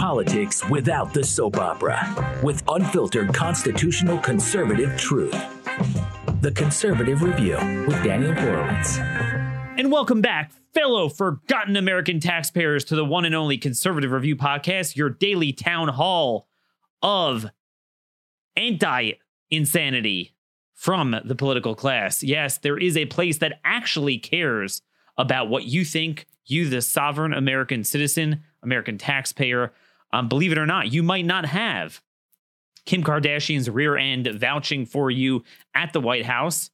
politics without the soap opera with unfiltered constitutional conservative truth. The Conservative Review with Daniel Horowitz. And welcome back, fellow forgotten American taxpayers, to the one and only Conservative Review podcast, your daily town hall of anti insanity from the political class. Yes, there is a place that actually cares about what you think, you, the sovereign American citizen, American taxpayer. Um, believe it or not, you might not have Kim Kardashian's rear end vouching for you at the White House.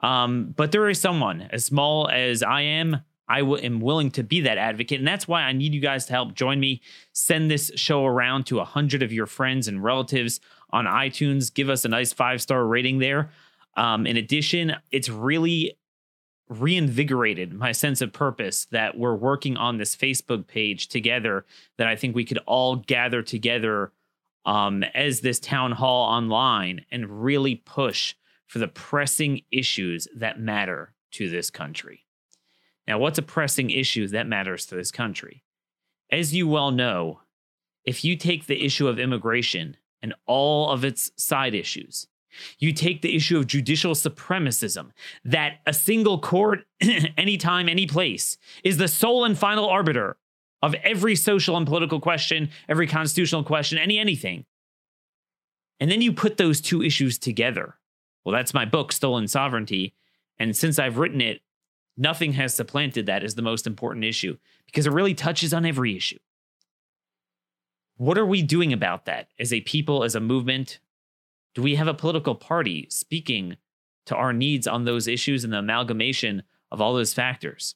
Um, but there is someone as small as I am. I w- am willing to be that advocate. And that's why I need you guys to help join me. Send this show around to a 100 of your friends and relatives on iTunes. Give us a nice five star rating there. Um, in addition, it's really reinvigorated my sense of purpose that we're working on this Facebook page together, that I think we could all gather together um, as this town hall online and really push for the pressing issues that matter to this country. Now, what's a pressing issue that matters to this country? As you well know, if you take the issue of immigration and all of its side issues, you take the issue of judicial supremacism, that a single court, anytime, any place, is the sole and final arbiter of every social and political question, every constitutional question, any anything. And then you put those two issues together. Well, that's my book, Stolen Sovereignty. And since I've written it, nothing has supplanted that as the most important issue because it really touches on every issue. What are we doing about that as a people, as a movement, do we have a political party speaking to our needs on those issues and the amalgamation of all those factors?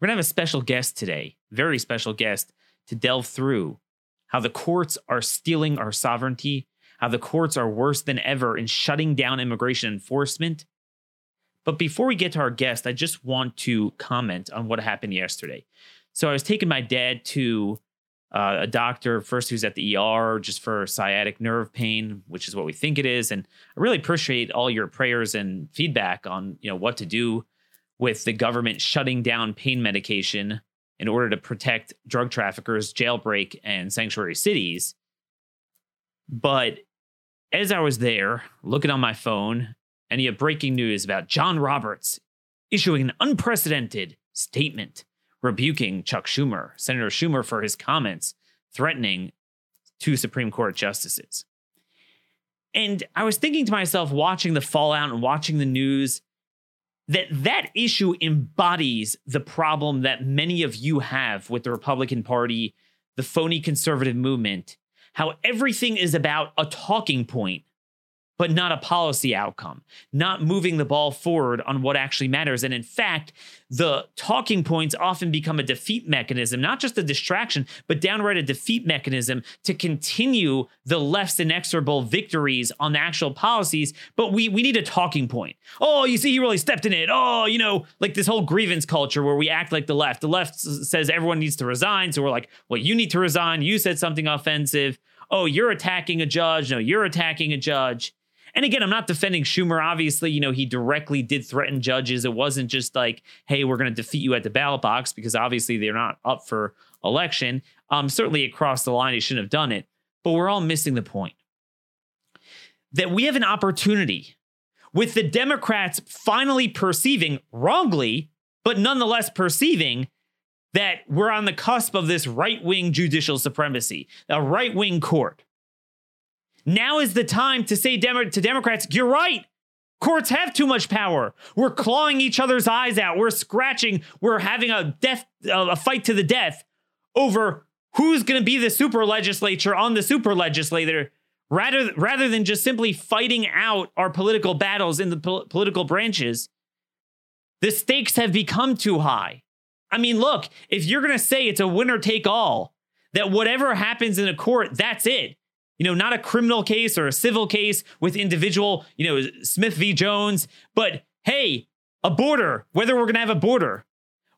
We're going to have a special guest today, very special guest, to delve through how the courts are stealing our sovereignty, how the courts are worse than ever in shutting down immigration enforcement. But before we get to our guest, I just want to comment on what happened yesterday. So I was taking my dad to uh, a doctor first who's at the ER just for sciatic nerve pain, which is what we think it is. And I really appreciate all your prayers and feedback on you know what to do with the government shutting down pain medication in order to protect drug traffickers, jailbreak, and sanctuary cities. But as I was there looking on my phone, and you have breaking news about John Roberts issuing an unprecedented statement rebuking Chuck Schumer, Senator Schumer, for his comments threatening two Supreme Court justices. And I was thinking to myself, watching the fallout and watching the news, that that issue embodies the problem that many of you have with the Republican Party, the phony conservative movement, how everything is about a talking point but not a policy outcome, not moving the ball forward on what actually matters. And in fact, the talking points often become a defeat mechanism, not just a distraction, but downright a defeat mechanism to continue the left's inexorable victories on the actual policies. But we, we need a talking point. Oh, you see, he really stepped in it. Oh, you know, like this whole grievance culture where we act like the left. The left says everyone needs to resign. So we're like, well, you need to resign. You said something offensive. Oh, you're attacking a judge. No, you're attacking a judge. And again, I'm not defending Schumer. Obviously, you know, he directly did threaten judges. It wasn't just like, hey, we're going to defeat you at the ballot box because obviously they're not up for election. Um, certainly across the line, he shouldn't have done it. But we're all missing the point that we have an opportunity with the Democrats finally perceiving wrongly, but nonetheless perceiving that we're on the cusp of this right wing judicial supremacy, a right wing court. Now is the time to say Demo- to Democrats, you're right. Courts have too much power. We're clawing each other's eyes out. We're scratching. We're having a death, a fight to the death over who's going to be the super legislature on the super legislator, rather rather than just simply fighting out our political battles in the pol- political branches. The stakes have become too high. I mean, look, if you're going to say it's a winner take all, that whatever happens in a court, that's it you know, not a criminal case or a civil case with individual, you know, Smith v. Jones, but hey, a border, whether we're going to have a border,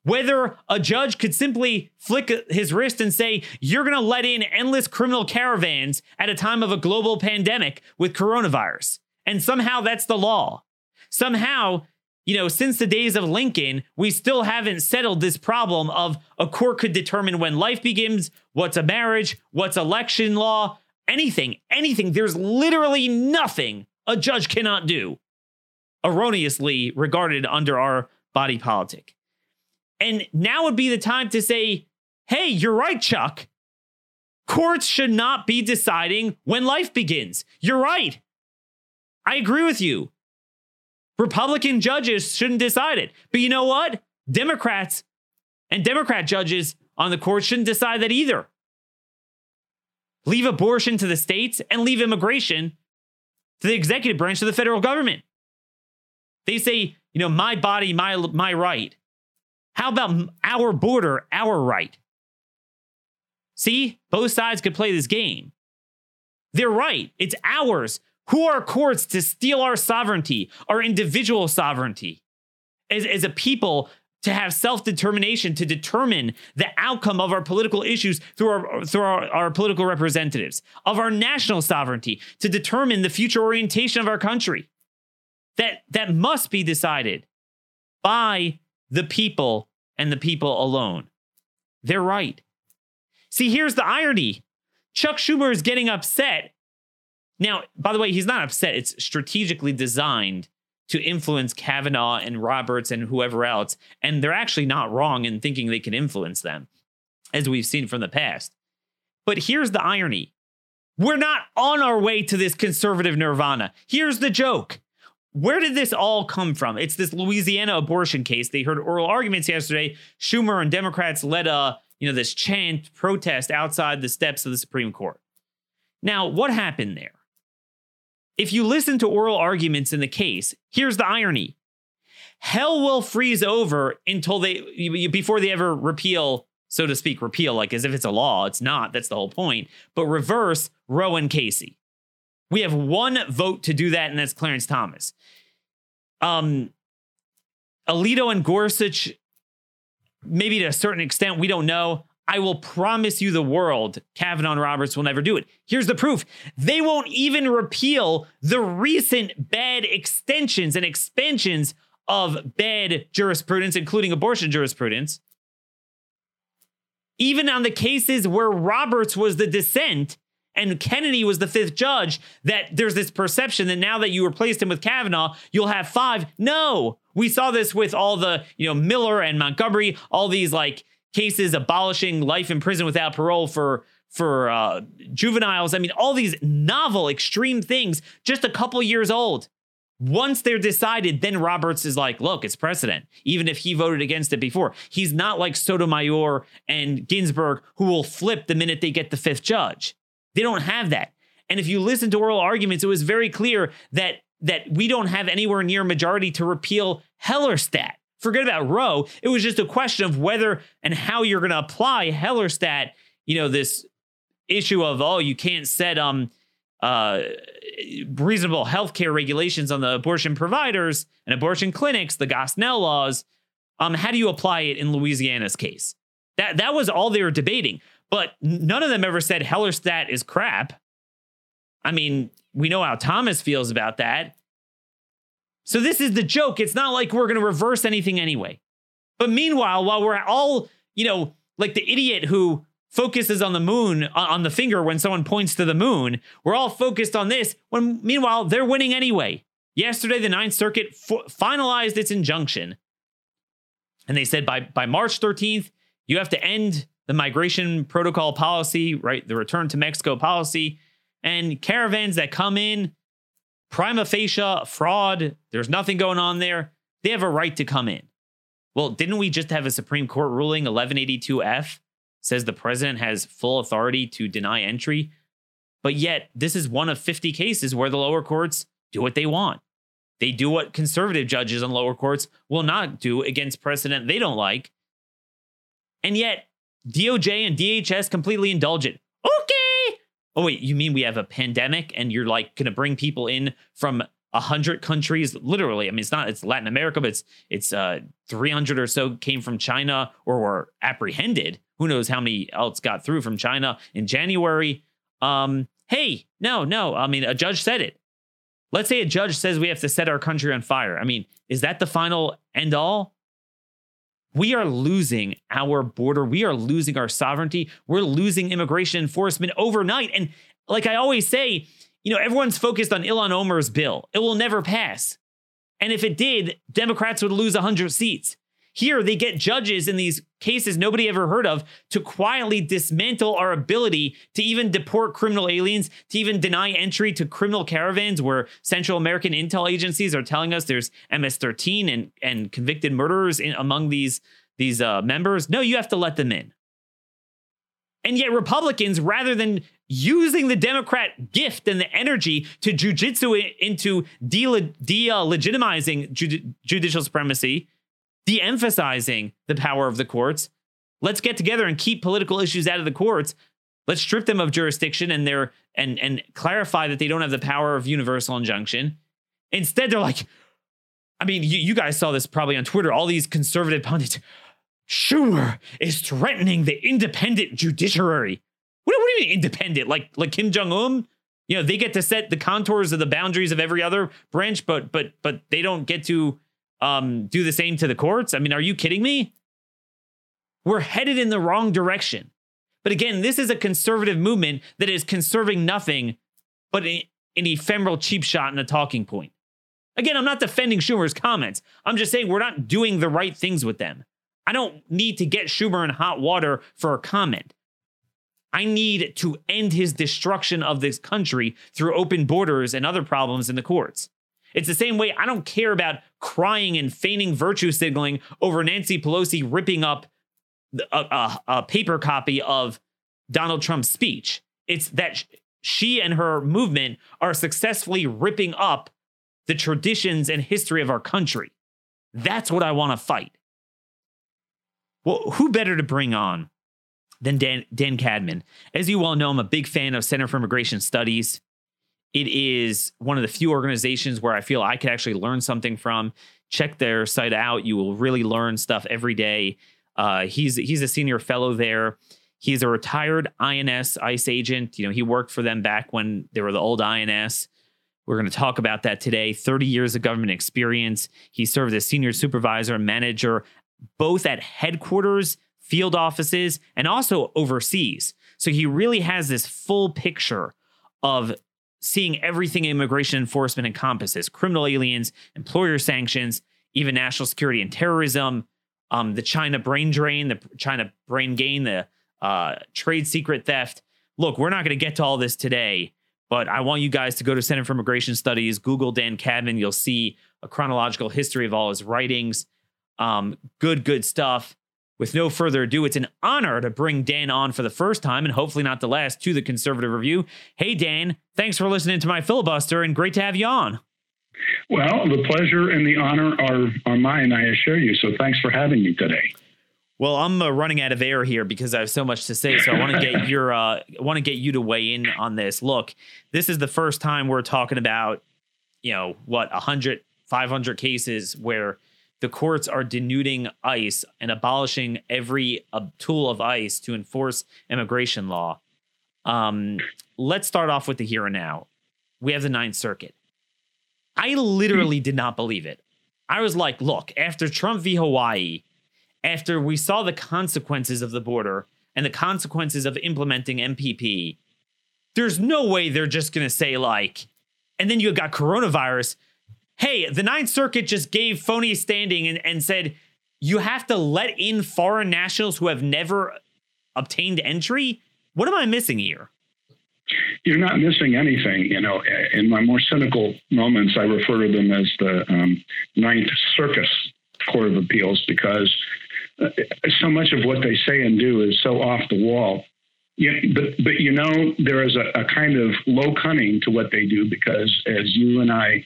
whether a judge could simply flick his wrist and say, you're going to let in endless criminal caravans at a time of a global pandemic with coronavirus. And somehow that's the law. Somehow you know, since the days of Lincoln, we still haven't settled this problem of a court could determine when life begins, what's a marriage, what's election law, anything, anything. There's literally nothing a judge cannot do, erroneously regarded under our body politic. And now would be the time to say, hey, you're right, Chuck. Courts should not be deciding when life begins. You're right. I agree with you. Republican judges shouldn't decide it. But you know what? Democrats and Democrat judges on the court shouldn't decide that either. Leave abortion to the states and leave immigration to the executive branch of the federal government. They say, you know, my body, my my right. How about our border, our right? See, both sides could play this game. They're right. It's ours. Who are courts to steal our sovereignty, our individual sovereignty? As, as a people, to have self-determination to determine the outcome of our political issues through our through our, our, political representatives of our national sovereignty to determine the future orientation of our country. That that must be decided by the people and the people alone. They're right. See here's the irony. Chuck schumer is getting upset. Now, by the way, he's not upset. It's strategically designed to influence Kavanaugh and Roberts and whoever else. And they're actually not wrong in thinking they can influence them, as we've seen from the past. But here's the irony we're not on our way to this conservative nirvana. Here's the joke. Where did this all come from? It's this Louisiana abortion case. They heard oral arguments yesterday. Schumer and Democrats led a, you know, this chant protest outside the steps of the Supreme Court. Now, what happened there? If you listen to oral arguments in the case, here's the irony. Hell will freeze over until they before they ever repeal, so to speak, repeal like as if it's a law. It's not. That's the whole point. But reverse Roe and Casey. We have one vote to do that, and that's Clarence Thomas. Um, Alito and Gorsuch, maybe to a certain extent, we don't know. I will promise you the world, Kavanaugh and Roberts will never do it. Here's the proof they won't even repeal the recent bad extensions and expansions of bad jurisprudence, including abortion jurisprudence. Even on the cases where Roberts was the dissent and Kennedy was the fifth judge, that there's this perception that now that you replaced him with Kavanaugh, you'll have five. No, we saw this with all the, you know, Miller and Montgomery, all these like cases abolishing life in prison without parole for for uh, juveniles. I mean, all these novel, extreme things, just a couple years old. Once they're decided, then Roberts is like, look, it's precedent, even if he voted against it before. He's not like Sotomayor and Ginsburg, who will flip the minute they get the fifth judge. They don't have that. And if you listen to oral arguments, it was very clear that that we don't have anywhere near majority to repeal Hellerstedt forget about Roe. It was just a question of whether and how you're going to apply Hellerstedt, you know, this issue of, oh, you can't set um uh reasonable healthcare regulations on the abortion providers and abortion clinics, the Gosnell laws. Um, how do you apply it in Louisiana's case? That that was all they were debating. But none of them ever said Hellerstedt is crap. I mean, we know how Thomas feels about that. So this is the joke. It's not like we're going to reverse anything anyway. But meanwhile, while we're all, you know, like the idiot who focuses on the moon uh, on the finger when someone points to the moon, we're all focused on this when meanwhile they're winning anyway. Yesterday the Ninth Circuit f- finalized its injunction. And they said by by March 13th, you have to end the migration protocol policy, right? The return to Mexico policy and caravans that come in prima facie fraud. There's nothing going on there. They have a right to come in. Well, didn't we just have a Supreme Court ruling 1182F says the president has full authority to deny entry? But yet, this is one of 50 cases where the lower courts do what they want. They do what conservative judges on lower courts will not do against precedent they don't like. And yet, DOJ and DHS completely indulge it oh wait, you mean we have a pandemic and you're like going to bring people in from a hundred countries? Literally, I mean, it's not it's Latin America, but it's it's uh 300 or so came from China or were apprehended. Who knows how many else got through from China in January? Um, hey, no, no. I mean, a judge said it. Let's say a judge says we have to set our country on fire. I mean, is that the final end all? We are losing our border. We are losing our sovereignty. We're losing immigration enforcement overnight. And like I always say, you know, everyone's focused on Ilhan Omar's bill. It will never pass. And if it did, Democrats would lose 100 seats. Here, they get judges in these cases nobody ever heard of to quietly dismantle our ability to even deport criminal aliens, to even deny entry to criminal caravans where Central American intel agencies are telling us there's MS-13 and, and convicted murderers in, among these, these uh, members. No, you have to let them in. And yet, Republicans, rather than using the Democrat gift and the energy to jujitsu into de-legitimizing judicial supremacy, de-emphasizing the power of the courts. Let's get together and keep political issues out of the courts. Let's strip them of jurisdiction and their and and clarify that they don't have the power of universal injunction. Instead, they're like, I mean, you, you guys saw this probably on Twitter. All these conservative pundits, Schumer is threatening the independent judiciary. What, what do you mean independent? Like like Kim Jong Un? You know, they get to set the contours of the boundaries of every other branch, but but but they don't get to um, do the same to the courts? I mean, are you kidding me? We're headed in the wrong direction. But again, this is a conservative movement that is conserving nothing but an ephemeral cheap shot and a talking point. Again, I'm not defending Schumer's comments. I'm just saying we're not doing the right things with them. I don't need to get Schumer in hot water for a comment. I need to end his destruction of this country through open borders and other problems in the courts. It's the same way I don't care about crying and feigning virtue signaling over Nancy Pelosi ripping up a, a, a paper copy of Donald Trump's speech. It's that she and her movement are successfully ripping up the traditions and history of our country. That's what I want to fight. Well, who better to bring on than Dan, Dan Cadman? As you all know, I'm a big fan of Center for Immigration Studies. It is one of the few organizations where I feel I could actually learn something from. Check their site out. You will really learn stuff every day. Uh, he's he's a senior fellow there. He's a retired INS ICE agent. You know, he worked for them back when they were the old INS. We're going to talk about that today. 30 years of government experience. He served as senior supervisor and manager both at headquarters, field offices, and also overseas. So he really has this full picture of seeing everything immigration enforcement encompasses criminal aliens, employer sanctions, even national security and terrorism, um, the China brain drain, the China brain gain, the uh, trade secret theft. Look, we're not going to get to all this today, but I want you guys to go to Center for Immigration Studies, Google Dan Cadman. You'll see a chronological history of all his writings. Um, good, good stuff with no further ado, it's an honor to bring Dan on for the first time and hopefully not the last to the Conservative Review. Hey, Dan, thanks for listening to my filibuster and great to have you on. Well, the pleasure and the honor are, are mine, I assure you. So thanks for having me today. Well, I'm uh, running out of air here because I have so much to say. So I want to get your uh, want to get you to weigh in on this. Look, this is the first time we're talking about, you know, what 100, 500 cases where the courts are denuding ICE and abolishing every uh, tool of ICE to enforce immigration law. Um, let's start off with the here and now. We have the Ninth Circuit. I literally did not believe it. I was like, look, after Trump v. Hawaii, after we saw the consequences of the border and the consequences of implementing MPP, there's no way they're just going to say, like, and then you got coronavirus hey, the Ninth Circuit just gave phony standing and, and said you have to let in foreign nationals who have never obtained entry. What am I missing here? You're not missing anything. You know, in my more cynical moments, I refer to them as the um, Ninth Circus Court of Appeals because uh, so much of what they say and do is so off the wall. Yeah, but but you know there is a, a kind of low cunning to what they do because as you and I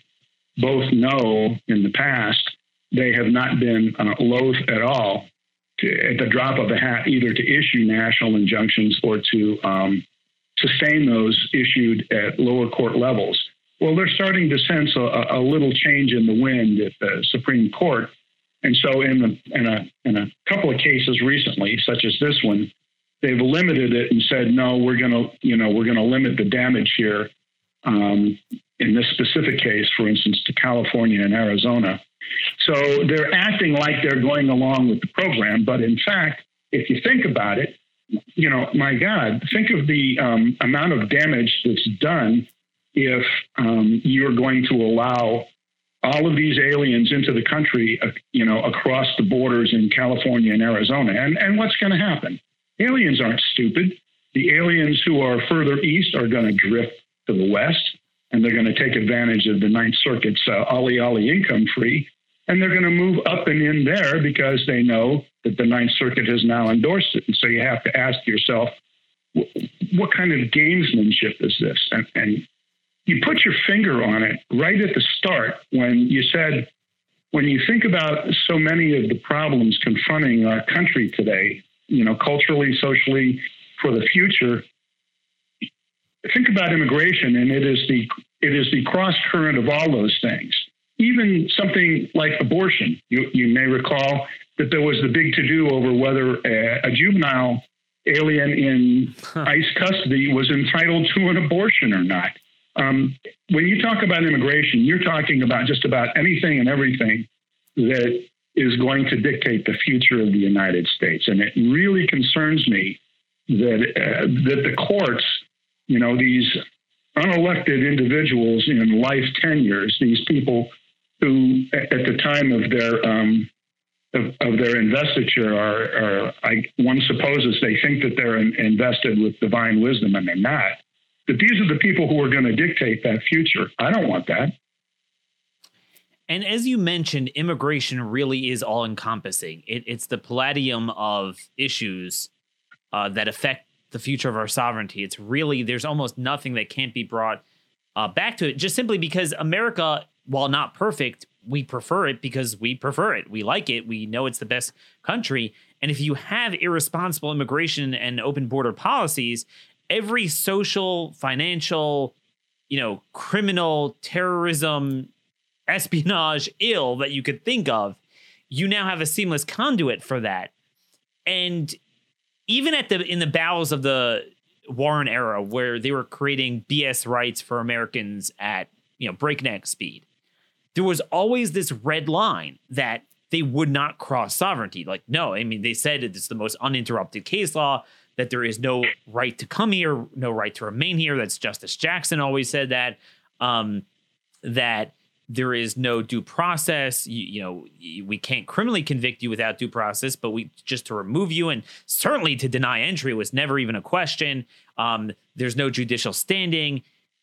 both know in the past they have not been uh, loath at all to, at the drop of a hat either to issue national injunctions or to um, sustain those issued at lower court levels. Well, they're starting to sense a, a, little change in the wind at the Supreme Court. And so, in, the, in, a, in a couple of cases recently, such as this one, they've limited it and said, no, we're going to, you know, we're going to limit the damage here um, in this specific case, for instance, to California and Arizona. So they're acting like they're going along with the program, but in fact, if you think about it, you know, my God, think of the um, amount of damage that's done if um, you're going to allow all of these aliens into the country, uh, you know, across the borders in California and Arizona. And, and what's going to happen? Aliens aren't stupid. The aliens who are further east are going to drift to the west, and they're going to take advantage of the Ninth Circuit's uh, Ali Ali income free, and they're going to move up and in there because they know that the Ninth Circuit has now endorsed it. And so you have to ask yourself, what kind of gamesmanship is this? And, and you put your finger on it right at the start when you said, when you think about so many of the problems confronting our country today, you know, culturally, socially, for the future, think about immigration, and it is the it is the cross current of all those things. Even something like abortion. You you may recall that there was the big to do over whether a, a juvenile alien in huh. ICE custody was entitled to an abortion or not. Um, when you talk about immigration, you're talking about just about anything and everything that is going to dictate the future of the United States. And it really concerns me that uh, that the courts, you know, these unelected individuals in life tenures, these people who, at the time of their um, of, of, their investiture, are, are I, one supposes they think that they're in, invested with divine wisdom, and they're not But these are the people who are going to dictate that future. I don't want that. And as you mentioned, immigration really is all encompassing. It, it's the palladium of issues uh, that affect the future of our sovereignty. It's really, there's almost nothing that can't be brought uh, back to it, just simply because America, while not perfect, we prefer it because we prefer it. We like it. We know it's the best country. And if you have irresponsible immigration and open border policies, every social, financial, you know, criminal, terrorism, espionage ill that you could think of, you now have a seamless conduit for that. And even at the in the bowels of the Warren era, where they were creating BS rights for Americans at you know breakneck speed, there was always this red line that they would not cross sovereignty. Like, no, I mean, they said it's the most uninterrupted case law that there is no right to come here, no right to remain here. That's Justice Jackson always said that. Um, that there is no due process. You, you, know, we can't criminally convict you without due process, but we just to remove you and certainly to deny entry was never even a question. Um, there's no judicial standing,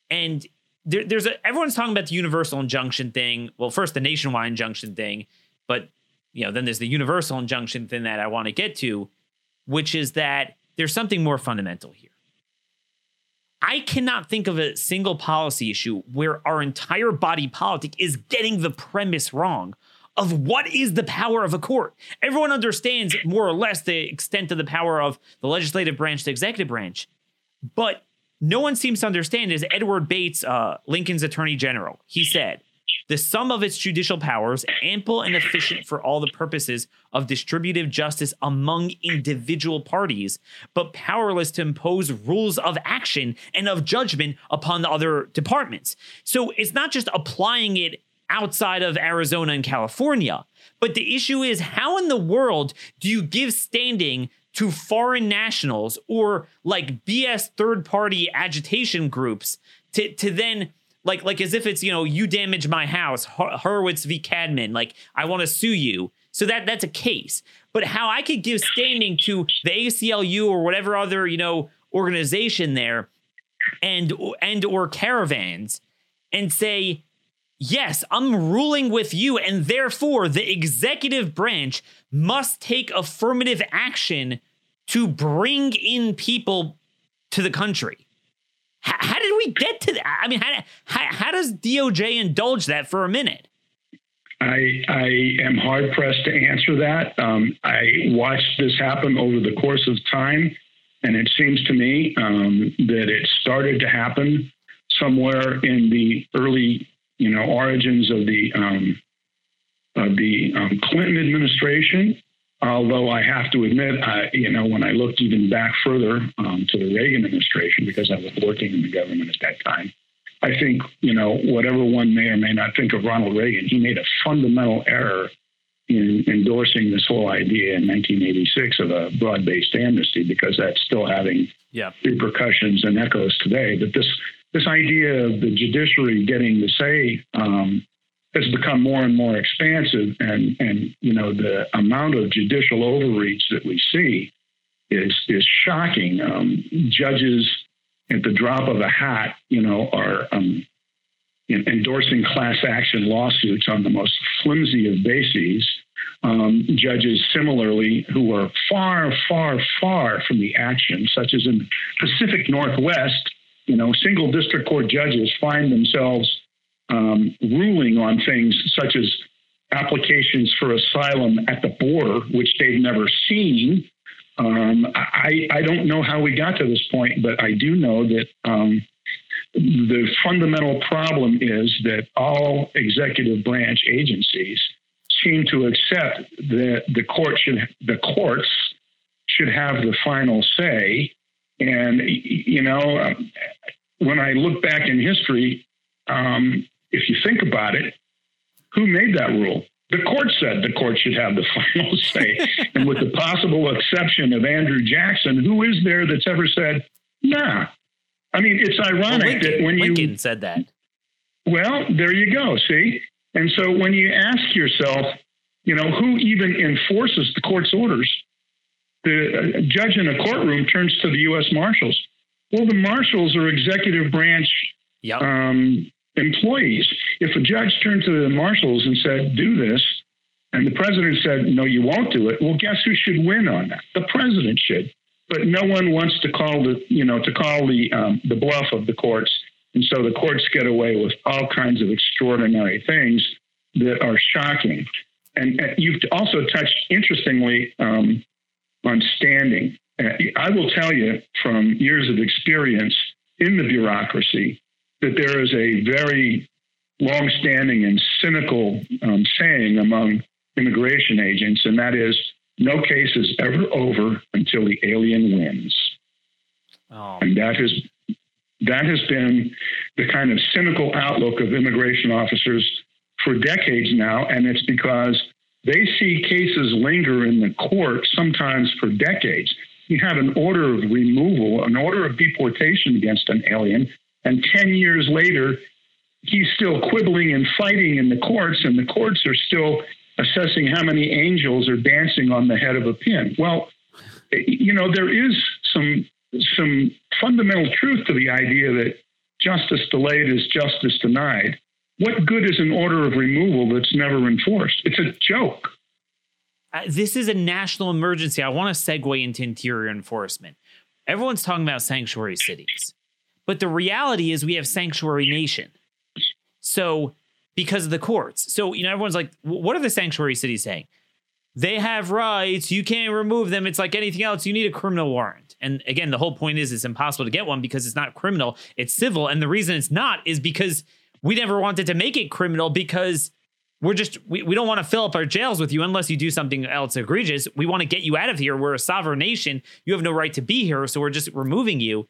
and there, there's a everyone's talking about the universal injunction thing. Well, first the nationwide injunction thing, but you know, then there's the universal injunction thing that I want to get to, which is that there's something more fundamental here. I cannot think of a single policy issue where our entire body politic is getting the premise wrong of what is the power of a court. Everyone understands more or less the extent of the power of the legislative branch, the executive branch, but no one seems to understand is Edward Bates, uh, Lincoln's attorney general. He said, the sum of its judicial powers, ample and efficient for all the purposes of distributive justice among individual parties, but powerless to impose rules of action and of judgment upon the other departments. So it's not just applying it outside of Arizona and California, but the issue is how in the world do you give standing to foreign nationals or like BS third party agitation groups to, to then like like as if it's you know you damage my house Horowitz v. Cadman like I want to sue you. So that that's a case. But how I could give standing to the ACLU or whatever other you know organization there and and or caravans and say yes I'm ruling with you and therefore the executive branch must take affirmative action to bring in people to the country how, how did we get to that? I mean, how, how, how does DOJ indulge that for a minute? I, I am hard pressed to answer that. Um, I watched this happen over the course of time, and it seems to me um, that it started to happen somewhere in the early, you know, origins of the um, of the um, Clinton administration, Although I have to admit, I, you know, when I looked even back further um, to the Reagan administration, because I was working in the government at that time, I think, you know, whatever one may or may not think of Ronald Reagan, he made a fundamental error in endorsing this whole idea in 1986 of a broad based amnesty because that's still having yeah. repercussions and echoes today. But this, this idea of the judiciary getting the say um, has become more and more expansive, and, and you know the amount of judicial overreach that we see is is shocking. Um, judges at the drop of a hat, you know, are um, endorsing class action lawsuits on the most flimsy of bases. Um, judges similarly who are far, far, far from the action, such as in Pacific Northwest, you know, single district court judges find themselves um, ruling on things such as applications for asylum at the border, which they've never seen, um, I, I don't know how we got to this point, but I do know that um, the fundamental problem is that all executive branch agencies seem to accept that the court should the courts should have the final say. And you know, when I look back in history, um, if you think about it, who made that rule? The court said the court should have the final say. and with the possible exception of Andrew Jackson, who is there that's ever said, nah. I mean, it's ironic well, Lincoln, that when you. Lincoln said that. Well, there you go. See? And so when you ask yourself, you know, who even enforces the court's orders? The uh, judge in a courtroom turns to the U.S. Marshals. Well, the marshals are executive branch yep. um, employees. If a judge turned to the marshals and said, do this, and the president said, no, you won't do it, well, guess who should win on that? The president should. But no one wants to call the, you know, to call the, um, the bluff of the courts. And so the courts get away with all kinds of extraordinary things that are shocking. And, and you've also touched, interestingly, um, on standing. Uh, I will tell you from years of experience in the bureaucracy that there is a very long-standing and cynical um, saying among immigration agents, and that is, "No case is ever over until the alien wins." Oh. And that has that has been the kind of cynical outlook of immigration officers for decades now, and it's because they see cases linger in the court sometimes for decades. You have an order of removal, an order of deportation against an alien, and 10 years later, he's still quibbling and fighting in the courts, and the courts are still assessing how many angels are dancing on the head of a pin. Well, you know, there is some some fundamental truth to the idea that justice delayed is justice denied. What good is an order of removal that's never enforced? It's a joke. Uh, this is a national emergency. I want to segue into interior enforcement. Everyone's talking about sanctuary cities. But the reality is we have sanctuary nation. So because of the courts. So, you know, everyone's like, what are the sanctuary cities saying? They have rights. You can't remove them. It's like anything else. You need a criminal warrant. And again, the whole point is it's impossible to get one because it's not criminal, it's civil. And the reason it's not is because we never wanted to make it criminal because we're just, we, we don't want to fill up our jails with you unless you do something else egregious. We want to get you out of here. We're a sovereign nation. You have no right to be here. So we're just removing you.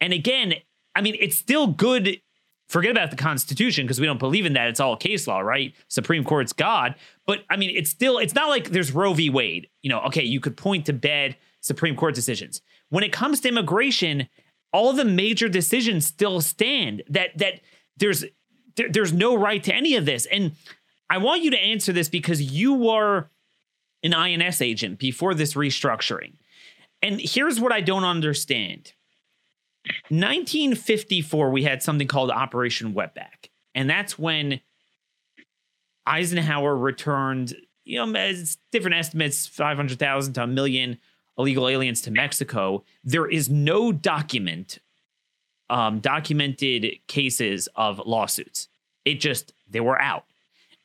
And again, I mean, it's still good. Forget about the Constitution because we don't believe in that. It's all case law, right? Supreme Court's God. But I mean, it's still, it's not like there's Roe v. Wade. You know, okay, you could point to bad Supreme Court decisions. When it comes to immigration, all the major decisions still stand. That that there's there, there's no right to any of this. And I want you to answer this because you were an INS agent before this restructuring. And here's what I don't understand. 1954, we had something called Operation Wetback. And that's when Eisenhower returned, you know, different estimates 500,000 to a million illegal aliens to Mexico. There is no document, um, documented cases of lawsuits. It just, they were out.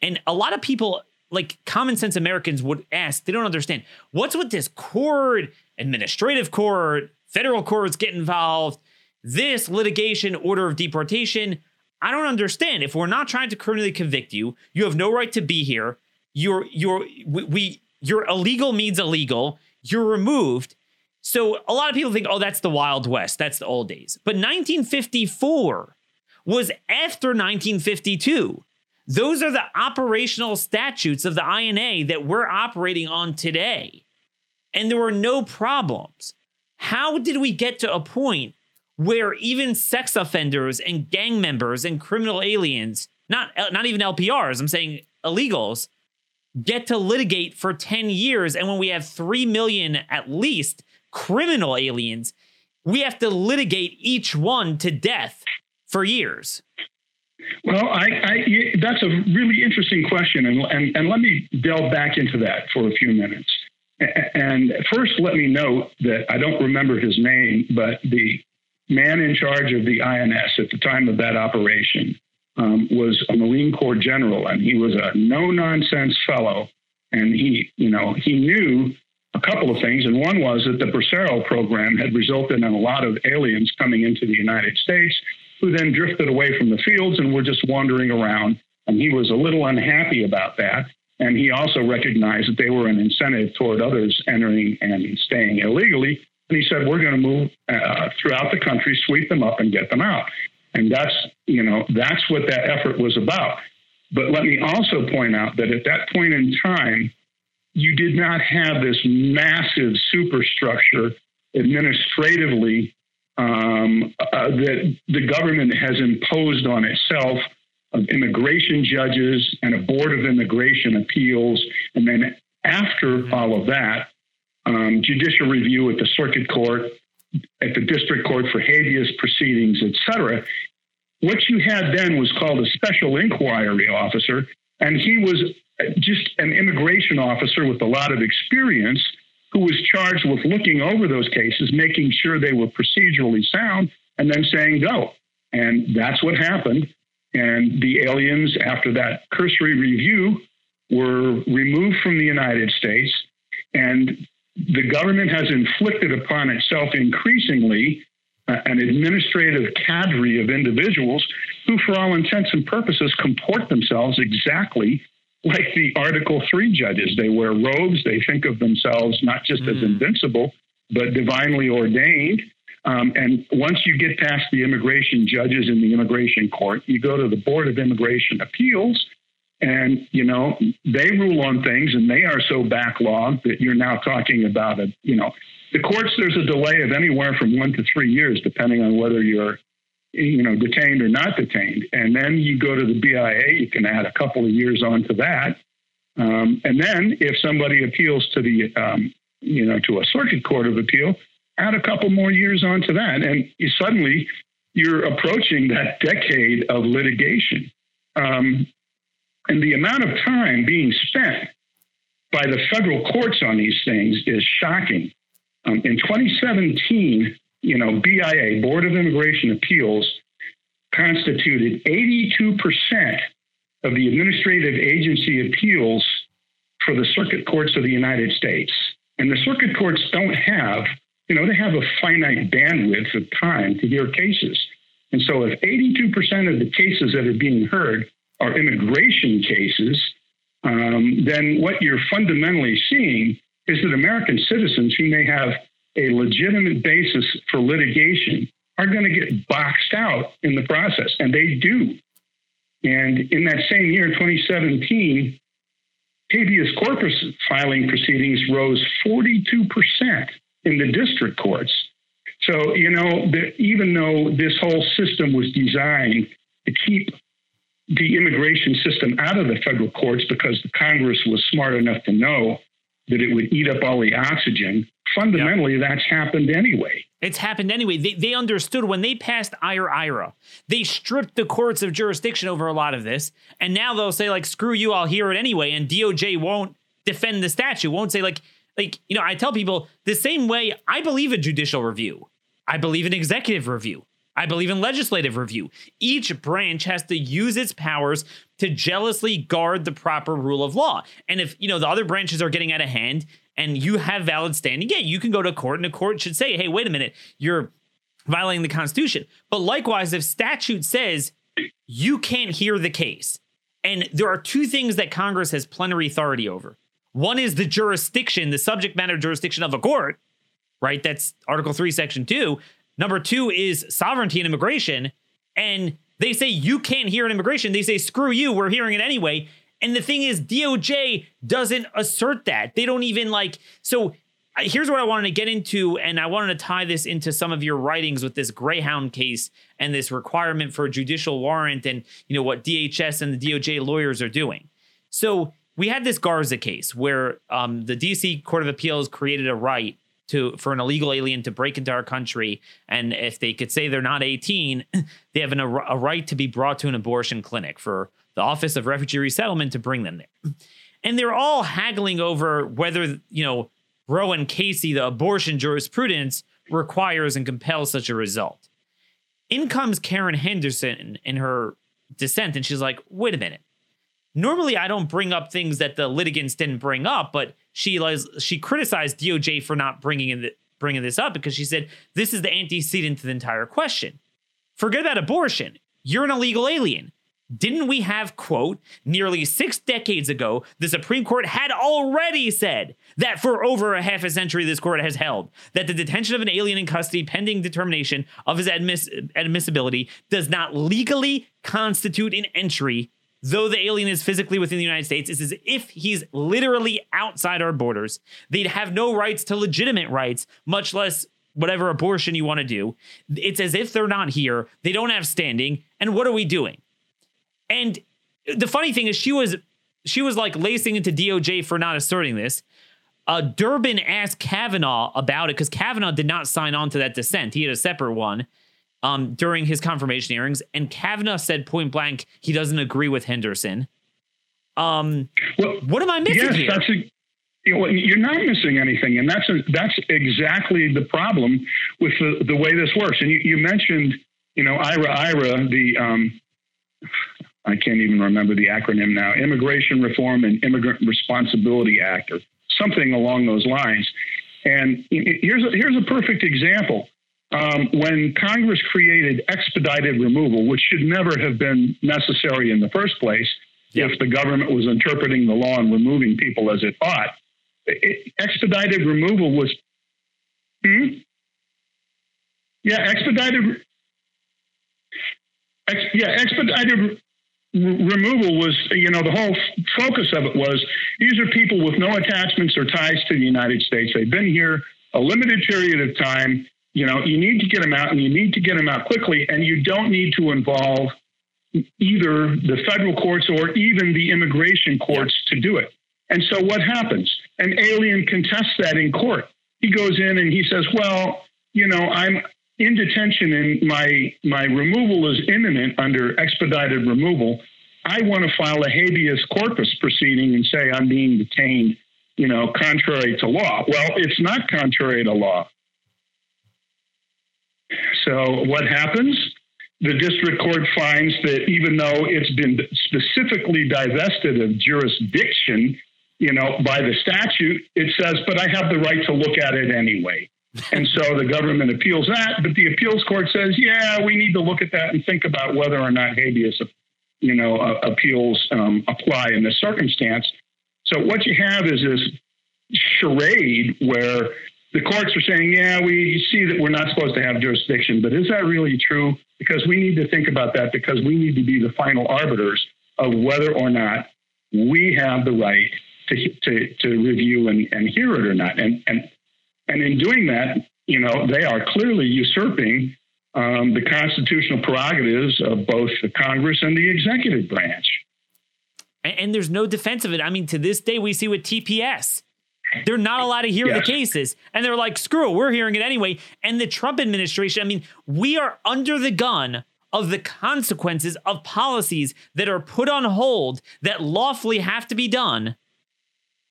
And a lot of people, like common sense Americans, would ask, they don't understand what's with this court, administrative court, federal courts get involved this litigation order of deportation, I don't understand. If we're not trying to criminally convict you, you have no right to be here. You're you're we, we your illegal means illegal. You're removed. So a lot of people think, oh, that's the Wild West. That's the old days. But 1954 was after 1952. Those are the operational statutes of the INA that we're operating on today. And there were no problems. How did we get to a point where even sex offenders and gang members and criminal aliens, not, not even LPRs, I'm saying illegals, get to litigate for 10 years. And when we have 3 million at least criminal aliens, we have to litigate each one to death for years. Well, I, I, that's a really interesting question, and, and, and let me delve back into that for a few minutes. And first, let me note that I don't remember his name, but the man in charge of the INS at the time of that operation um, was a Marine Corps general, and he was a no nonsense fellow. And he, you know, he knew a couple of things, and one was that the Bracero program had resulted in a lot of aliens coming into the United States who then drifted away from the fields and were just wandering around. And he was a little unhappy about that. And he also recognized that they were an incentive toward others entering and staying illegally. And he said, We're going to move uh, throughout the country, sweep them up, and get them out. And that's, you know, that's what that effort was about. But let me also point out that at that point in time, you did not have this massive superstructure administratively um, uh, that the government has imposed on itself of immigration judges and a board of immigration appeals. And then after all of that, um, judicial review at the circuit court, at the district court for habeas proceedings, et cetera. What you had then was called a special inquiry officer, and he was just an immigration officer with a lot of experience who was charged with looking over those cases, making sure they were procedurally sound, and then saying go. And that's what happened. And the aliens, after that cursory review, were removed from the United States. And the government has inflicted upon itself increasingly uh, an administrative cadre of individuals who, for all intents and purposes, comport themselves exactly like the Article 3 judges. They wear robes, they think of themselves not just mm. as invincible, but divinely ordained. Um, and once you get past the immigration judges in the immigration court, you go to the Board of Immigration Appeals, and you know they rule on things, and they are so backlogged that you're now talking about it. you know the courts. There's a delay of anywhere from one to three years, depending on whether you're you know, detained or not detained. And then you go to the BIA, you can add a couple of years onto that. Um, and then if somebody appeals to the, um, you know, to a circuit court of appeal, add a couple more years onto that. And you suddenly you're approaching that decade of litigation. Um, and the amount of time being spent by the federal courts on these things is shocking. Um, in 2017, you know, BIA, Board of Immigration Appeals, constituted 82% of the administrative agency appeals for the circuit courts of the United States. And the circuit courts don't have, you know, they have a finite bandwidth of time to hear cases. And so if 82% of the cases that are being heard are immigration cases, um, then what you're fundamentally seeing is that American citizens who may have a legitimate basis for litigation are going to get boxed out in the process, and they do. And in that same year, 2017, habeas corpus filing proceedings rose 42% in the district courts. So, you know, even though this whole system was designed to keep the immigration system out of the federal courts because the Congress was smart enough to know that it would eat up all the oxygen. Fundamentally, yep. that's happened anyway. It's happened anyway. They, they understood when they passed IRA-IRA, they stripped the courts of jurisdiction over a lot of this. And now they'll say, like, screw you, I'll hear it anyway. And DOJ won't defend the statute, won't say, like, like, you know, I tell people the same way I believe in judicial review. I believe in executive review. I believe in legislative review. Each branch has to use its powers to jealously guard the proper rule of law. And if, you know, the other branches are getting out of hand and you have valid standing, yeah, you can go to court and a court should say, hey, wait a minute, you're violating the Constitution. But likewise, if statute says you can't hear the case, and there are two things that Congress has plenary authority over. One is the jurisdiction, the subject matter jurisdiction of a court, right? That's Article 3, Section 2. Number two is sovereignty and immigration. And They say you can't hear an immigration. They say, screw you, we're hearing it anyway. And the thing is, DOJ doesn't assert that. They don't even like, so here's what I wanted to get into, and I wanted to tie this into some of your writings with this Greyhound case and this requirement for a judicial warrant and you know what DHS and the DOJ lawyers are doing. So we had this Garza case where um, the DC Court of Appeals created a right to for an illegal alien to break into our country, and if they could say they're not 18, they have an, a, right to be brought to an abortion clinic for the Office of Refugee Resettlement to bring them there. And they're all haggling over whether you know Roe and Casey, the abortion jurisprudence requires and compels such a result. In comes Karen Henderson in her dissent, and she's like, wait a minute. Normally, I don't bring up things that the litigants didn't bring up, but she she criticized DOJ for not bringing in the, bringing this up because she said this is the antecedent to the entire question. Forget about abortion. You're an illegal alien. Didn't we have, quote, nearly six decades ago, the Supreme Court had already said that for over a half a century, this court has held that the detention of an alien in custody pending determination of his admiss- admissibility does not legally constitute an entry, though the alien is physically within the United States. It's as if he's literally outside our borders. They'd have no rights to legitimate rights, much less whatever abortion you want to do. It's as if they're not here, they don't have standing. And what are we doing? And the funny thing is, she was she was like lacing into DOJ for not asserting this. Uh, Durbin asked Kavanaugh about it because Kavanaugh did not sign on to that dissent. He had a separate one um, during his confirmation hearings, and Kavanaugh said point blank he doesn't agree with Henderson. Um, well, what am I missing yes, here? That's a, you know, you're not missing anything, and that's a, that's exactly the problem with the, the way this works. And you, you mentioned, you know, IRA, IRA, the um, I can't even remember the acronym now, Immigration Reform and Immigrant Responsibility Act, or something along those lines. And here's a, here's a perfect example. Um, when Congress created expedited removal, which should never have been necessary in the first place, if the government was interpreting the law and removing people as it ought, it, expedited removal was. Hmm? Yeah, expedited. Ex, yeah, expedited removal was, you know, the whole focus of it was these are people with no attachments or ties to the United States. They've been here a limited period of time. You know, you need to get them out and you need to get them out quickly, and you don't need to involve either the federal courts or even the immigration courts to do it. And so what happens? An alien contests that in court. He goes in and he says, Well, you know, I'm in detention and my my removal is imminent under expedited removal, I want to file a habeas corpus proceeding and say I'm being detained, you know, contrary to law. Well, it's not contrary to law. So what happens? The district court finds that even though it's been specifically divested of jurisdiction, you know, by the statute, it says, but I have the right to look at it anyway and so the government appeals that, but the appeals court says, yeah, we need to look at that and think about whether or not habeas, you know, uh, appeals um, apply in this circumstance. So what you have is this charade where the courts are saying, yeah, we see that we're not supposed to have jurisdiction, but is that really true? Because we need to think about that because we need to be the final arbiters of whether or not we have the right to, to, to review and, and hear it or not. And, and and in doing that, you know, they are clearly usurping um, the constitutional prerogatives of both the Congress and the executive branch. And, and, there's no defense of it. I mean, to this day, we see with TPS, they're not allowed to hear yes. the cases. And they're like, screw it, we're hearing it anyway. And the Trump administration, I mean, we are under the gun of the consequences of policies that are put on hold that lawfully have to be done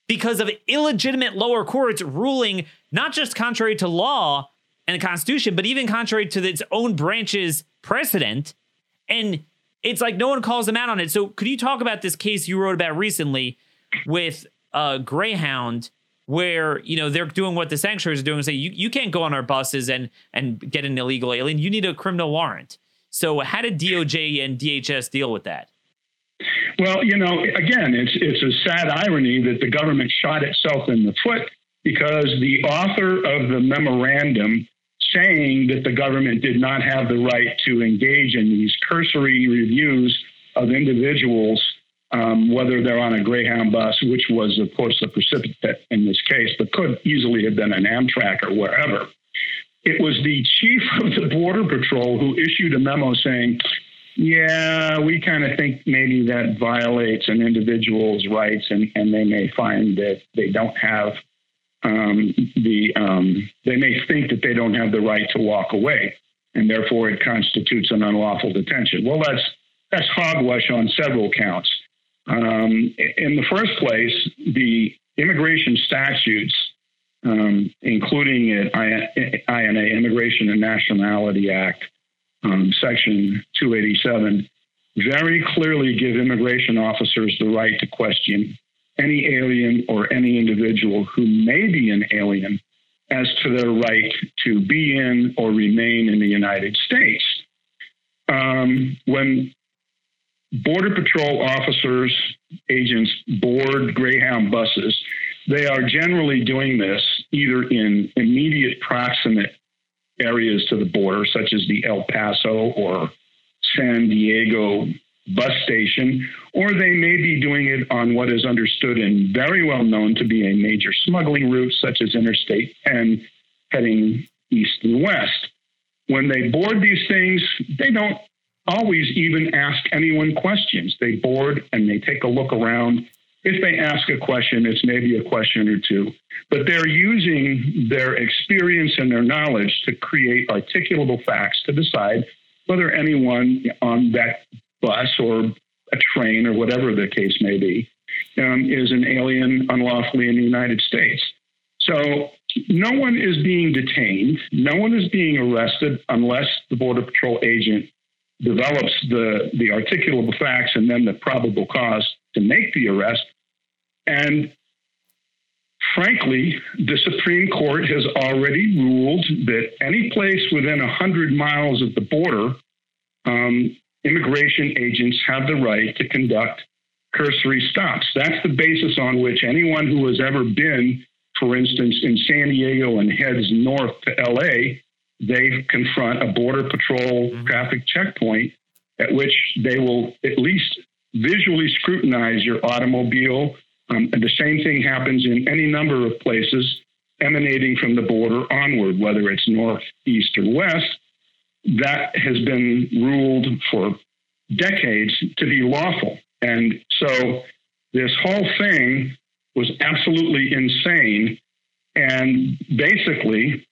because of illegitimate lower courts ruling not just contrary to law and the Constitution, but even contrary to its own branch's precedent. And it's like no one calls them out on it. So, could you talk about this case you wrote about recently with uh, Greyhound, where you know they're doing what the sanctuaries are doing, and say you, you can't go on our buses and and get an illegal alien. You need a criminal warrant. So, how did DOJ and DHS deal with that? Well, you know, again, it's it's a sad irony that the government shot itself in the foot because the author of the memorandum saying that the government did not have the right to engage in these cursory reviews of individuals, um, whether they're on a Greyhound bus, which was, of course, the precipitate in this case, but could easily have been an Amtrak or wherever. It was the chief of the Border Patrol who issued a memo saying, yeah, we kind of think maybe that violates an individual's rights, and, and they may find that they don't have um, the um, they may think that they don't have the right to walk away, and therefore it constitutes an unlawful detention. Well, that's that's hogwash on several counts. Um, in the first place, the immigration statutes, um, including it, INA, Immigration and Nationality Act, um, Section 287, very clearly give immigration officers the right to question any alien or any individual who may be an alien as to their right to be in or remain in the United States. Um, when Border Patrol officers, agents board Greyhound buses, they are generally doing this either in immediate proximate areas to the border, such as the El Paso or San Diego bus station, or they may be doing it on what is understood and very well known to be a major smuggling route, such as Interstate 10 heading east and west. When they board these things, they don't always even ask anyone questions. They board and they take a look around. If they ask a question, it's maybe a question or two, but they're using their experience and their knowledge to create articulable facts to decide whether anyone on that bus or a train or whatever the case may be um, is an alien unlawfully in the United States. So no one is being detained, no one is being arrested unless the Border Patrol agent develops the, the articulable facts and then the probable cause to make the arrest. And frankly, the Supreme Court has already ruled that any place within 100 miles of the border um, immigration agents have the right to conduct cursory stops. That's the basis on which anyone who has ever been, for instance, in San Diego and heads north to LA, they confront a border patrol mm-hmm. traffic checkpoint at which they will at least visually scrutinize your automobile. Um, and the same thing happens in any number of places emanating from the border onward, whether it's north, east, or west that has been ruled for decades to be lawful. And so this whole thing was absolutely insane. And basically,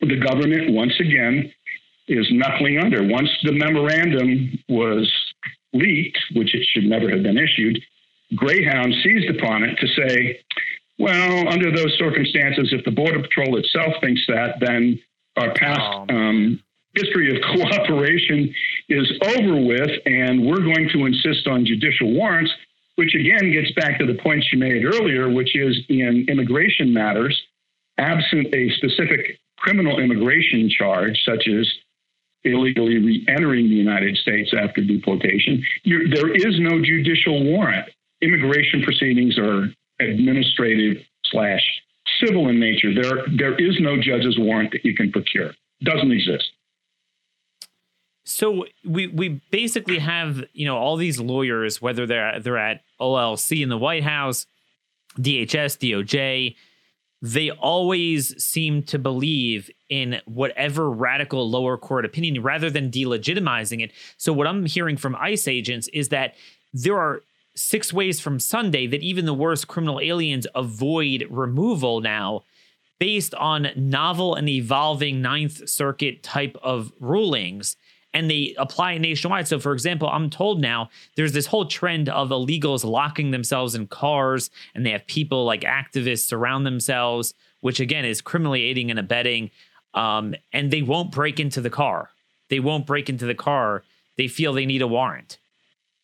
the government, once again, is knuckling under. Once the memorandum was leaked, which it should never have been issued, Greyhound seized upon it to say, well, under those circumstances, if the Border Patrol itself thinks that, then our past oh, um, history of cooperation is over with, and we're going to insist on judicial warrants, which again gets back to the point you made earlier, which is in immigration matters, absent a specific criminal immigration charge, such as illegally re entering the United States after deportation, there is no judicial warrant. Immigration proceedings are administrative slash civil in nature. There, there is no judge's warrant that you can procure. Doesn't exist. So we we basically have you know all these lawyers, whether they're they're at OLC in the White House, DHS, DOJ, they always seem to believe in whatever radical lower court opinion rather than delegitimizing it. So what I'm hearing from ICE agents is that there are six ways from Sunday that even the worst criminal aliens avoid removal now based on novel and evolving Ninth Circuit type of rulings and they apply nationwide. So, for example, I'm told now there's this whole trend of illegals locking themselves in cars, and they have people like activists surround themselves, which again is criminally aiding and abetting. Um, and they won't break into the car. They won't break into the car. They feel they need a warrant.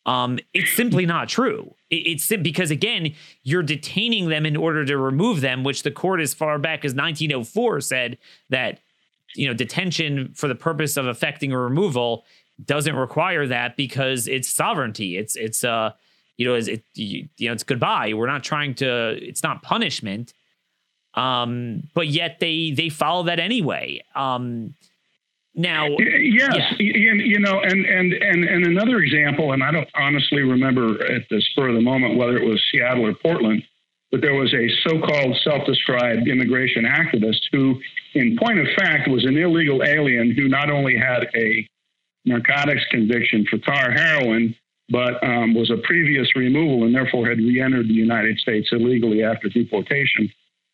Um, it's simply not true. It, it's because again, you're detaining them in order to remove them, which the court as far back as 1904 said that you know detention for the purpose of effecting a removal doesn't require that because it's sovereignty. It's it's uh you know it's it, you, you know it's goodbye. We're not trying to. It's not punishment. Um, but yet they they follow that anyway. Um, now, yes, yeah. you, you know, and and and and another example, and I don't honestly remember at the spur of the moment whether it was Seattle or Portland, but there was a so-called self-described immigration activist who, in point of fact, was an illegal alien who not only had a narcotics conviction for tar heroin, but um, was a previous removal and therefore had re-entered the United States illegally after deportation,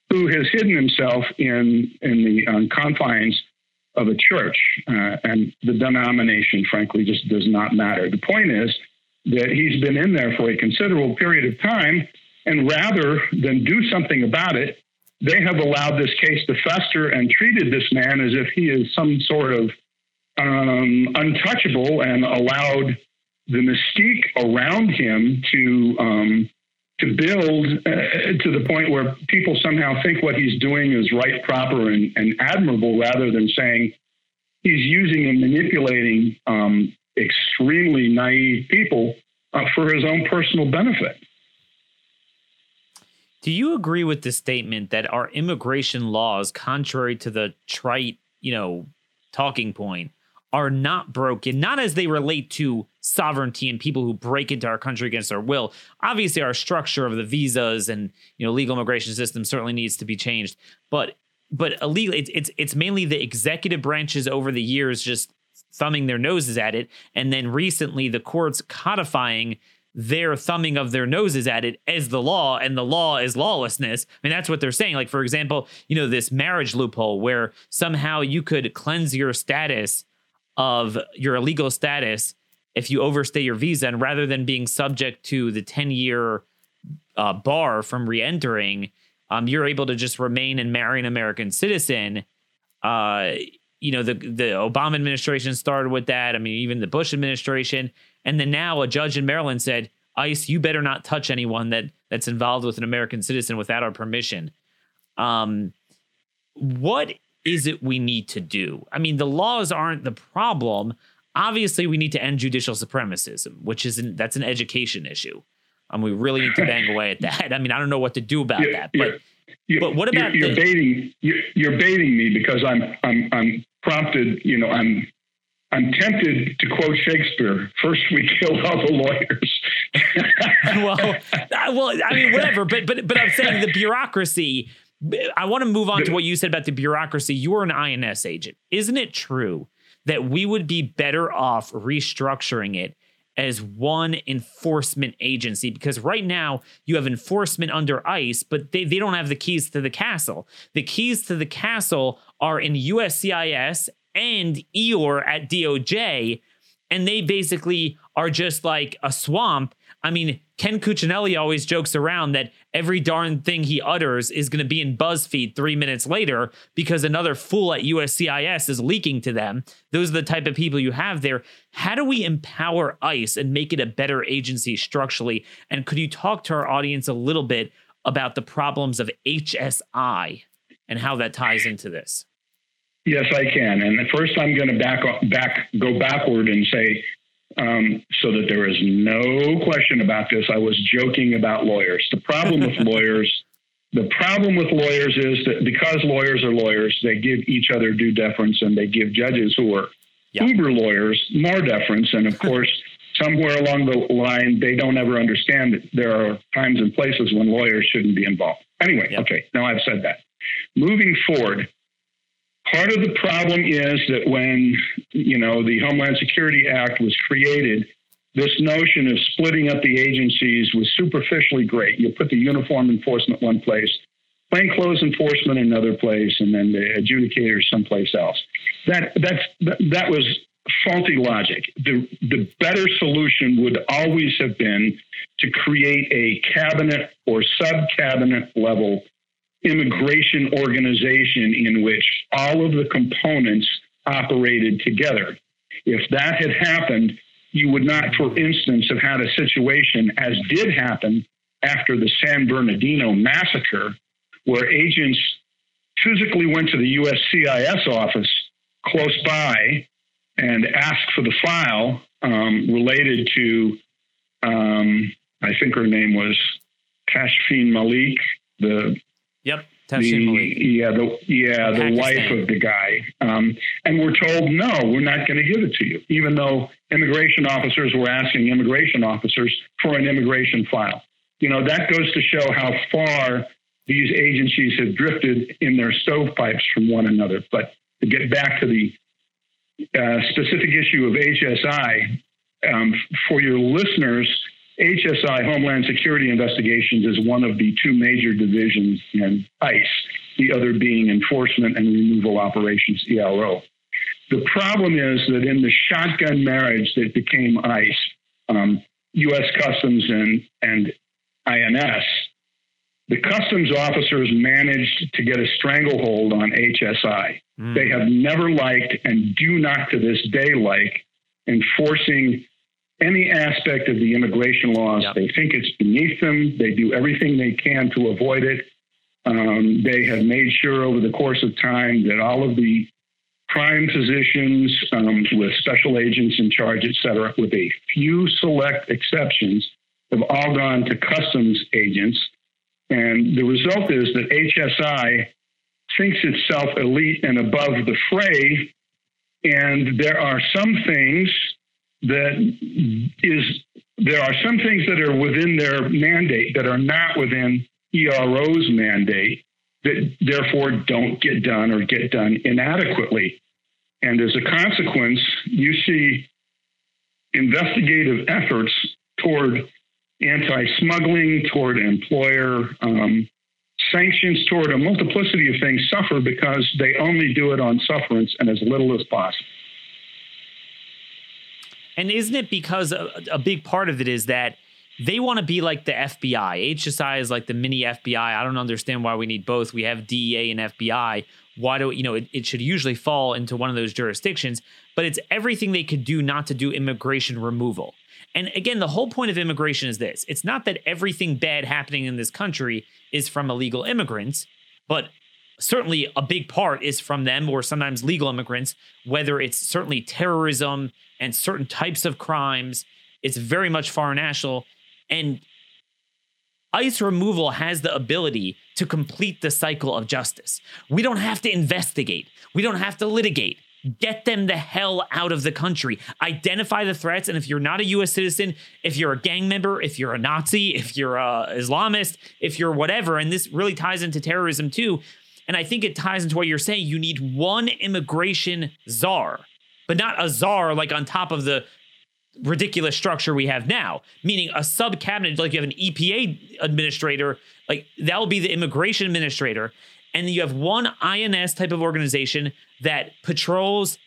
who has hidden himself in in the um, confines of a church, uh, and the denomination, frankly, just does not matter. The point is that he's been in there for a considerable period of time, and rather than do something about it, they have allowed this case to fester and treated this man as if he is some sort of um, untouchable and allowed the mystique around him to um, to build uh, to the point where people somehow think what he's doing is right, proper, and, and admirable, rather than saying he's using and manipulating um, extremely naive people uh, for his own personal benefit. Do you agree with the statement that our immigration laws, contrary to the trite, you know, talking point, are not broken, not as they relate to sovereignty and people who break into our country against our will. Obviously, our structure of the visas and you know legal immigration system certainly needs to be changed, but but illegal it's it's it's mainly the executive branches over the years just thumbing their noses at it, and then recently the courts codifying their thumbing of their noses at it as the law and the law is lawlessness. I mean, that's what they're saying. Like, for example, you know, this marriage loophole where somehow you could cleanse your status of your illegal status if you overstay your visa and rather than being subject to the 10 year uh, bar from re-entering um, you're able to just remain and marry an american citizen uh, you know the the obama administration started with that i mean even the bush administration and then now a judge in maryland said ice you better not touch anyone that that's involved with an american citizen without our permission um, what is it we need to do? I mean, the laws aren't the problem. Obviously, we need to end judicial supremacism, which is an, that's an education issue. Um, we really need to bang away at that. I mean, I don't know what to do about that, but you're, but what about you're, you're the, baiting you're, you're baiting me because I'm I'm I'm prompted. You know, I'm I'm tempted to quote Shakespeare: "First we kill all the lawyers." well, uh, well, I mean, whatever. But but but I'm saying the bureaucracy I want to move on to what you said about the bureaucracy. You're an INS agent. Isn't it true that we would be better off restructuring it as one enforcement agency? Because right now you have enforcement under ICE, but they, they don't have the keys to the castle. The keys to the castle are in USCIS and EOR at DOJ, and they basically are just like a swamp. I mean, Ken Cuccinelli always jokes around that every darn thing he utters is going to be in BuzzFeed three minutes later because another fool at USCIS is leaking to them. Those are the type of people you have there. How do we empower ICE and make it a better agency structurally? And could you talk to our audience a little bit about the problems of HSI and how that ties into this? Yes, I can. And first, I'm going to back back go backward and say um, so that there is no question about this. I was joking about lawyers. The problem with lawyers, the problem with lawyers is that because lawyers are lawyers, they give each other due deference and they give judges who are yeah. uber lawyers more deference. And of course, somewhere along the line, they don't ever understand that there are times and places when lawyers shouldn't be involved. Anyway, okay, now I've said that. Moving forward, Part of the problem is that when, you know, the Homeland Security Act was created, this notion of splitting up the agencies was superficially great. You put the uniform enforcement one place, plainclothes enforcement another place, and then the adjudicators someplace else. That that's that was faulty logic. The the better solution would always have been to create a cabinet or sub cabinet level immigration organization in which all of the components operated together. If that had happened, you would not, for instance, have had a situation as did happen after the San Bernardino massacre, where agents physically went to the USCIS office close by and asked for the file um, related to, um, I think her name was Tashfeen Malik, the Yep. Malik. yeah, the yeah, the wife of the guy, um, and we're told no, we're not going to give it to you, even though immigration officers were asking immigration officers for an immigration file. You know that goes to show how far these agencies have drifted in their stovepipes from one another. But to get back to the uh, specific issue of HSI, um, for your listeners, HSI, Homeland Security Investigations, is one of the two major divisions in ICE, the other being Enforcement and Removal Operations, ERO. The problem is that in the shotgun marriage that became ICE, um, U.S. Customs and, and INS, the customs officers managed to get a stranglehold on HSI. Mm. They have never liked and do not to this day like enforcing any aspect of the immigration laws. Yep. They think it's beneath them. They do everything they can to avoid it. Um, they have made sure over the course of time that all of the prime positions um, with special agents in charge, et cetera, with a few select exceptions, have all gone to customs agents. And the result is that HSI thinks itself elite and above the fray. And there are some things that is there are some things that are within their mandate that are not within ERO's mandate that therefore don't get done or get done inadequately. And as a consequence, you see investigative efforts toward anti smuggling, toward employer um, sanctions, toward a multiplicity of things suffer because they only do it on sufferance and as little as possible. And isn't it because a, a big part of it is that they want to be like the FBI? HSI is like the mini FBI. I don't understand why we need both. We have DEA and FBI. Why do you know it, it should usually fall into one of those jurisdictions? But it's everything they could do not to do immigration removal. And again, the whole point of immigration is this it's not that everything bad happening in this country is from illegal immigrants, but certainly a big part is from them or sometimes legal immigrants, whether it's certainly terrorism and certain types of crimes. It's very much foreign national. And ICE removal has the ability to complete the cycle of justice. We don't have to investigate, we don't have to litigate. Get them the hell out of the country. Identify the threats. And if you're not a US citizen, if you're a gang member, if you're a Nazi, if you're a Islamist, if you're whatever, and this really ties into terrorism too. And I think it ties into what you're saying. You need one immigration czar, but not a czar like on top of the ridiculous structure we have now, meaning a sub cabinet, like you have an EPA administrator, like that will be the immigration administrator. And you have one INS type of organization that patrols,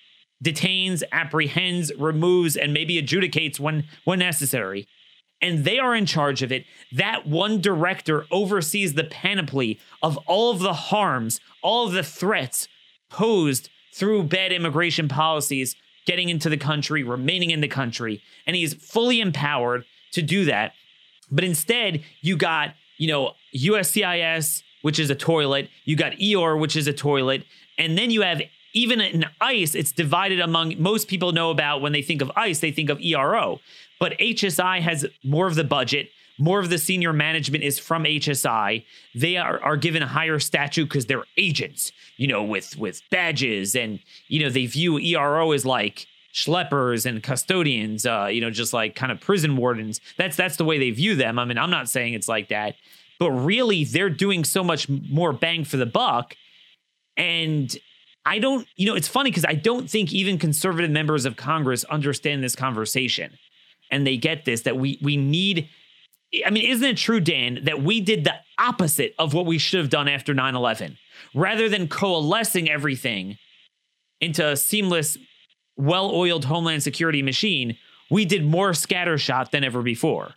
detains, apprehends, removes, and maybe adjudicates when when necessary. And they are in charge of it. That one director oversees the panoply of all of the harms, all of the threats posed through bad immigration policies getting into the country, remaining in the country. And he's fully empowered to do that. But instead, you got, you know, USCIS, which is a toilet, you got EOR, which is a toilet, and then you have even in ICE, it's divided among most people know about when they think of ICE, they think of ERO. But HSI has more of the budget. More of the senior management is from HSI. They are, are given a higher statute because they're agents, you know, with with badges, and you know they view ERO as like schleppers and custodians, uh, you know, just like kind of prison wardens. That's that's the way they view them. I mean, I'm not saying it's like that, but really they're doing so much more bang for the buck, and I don't, you know, it's funny because I don't think even conservative members of Congress understand this conversation and they get this that we we need I mean, isn't it true, Dan, that we did the opposite of what we should have done after 9 11? Rather than coalescing everything into a seamless, well oiled Homeland Security machine, we did more scattershot than ever before.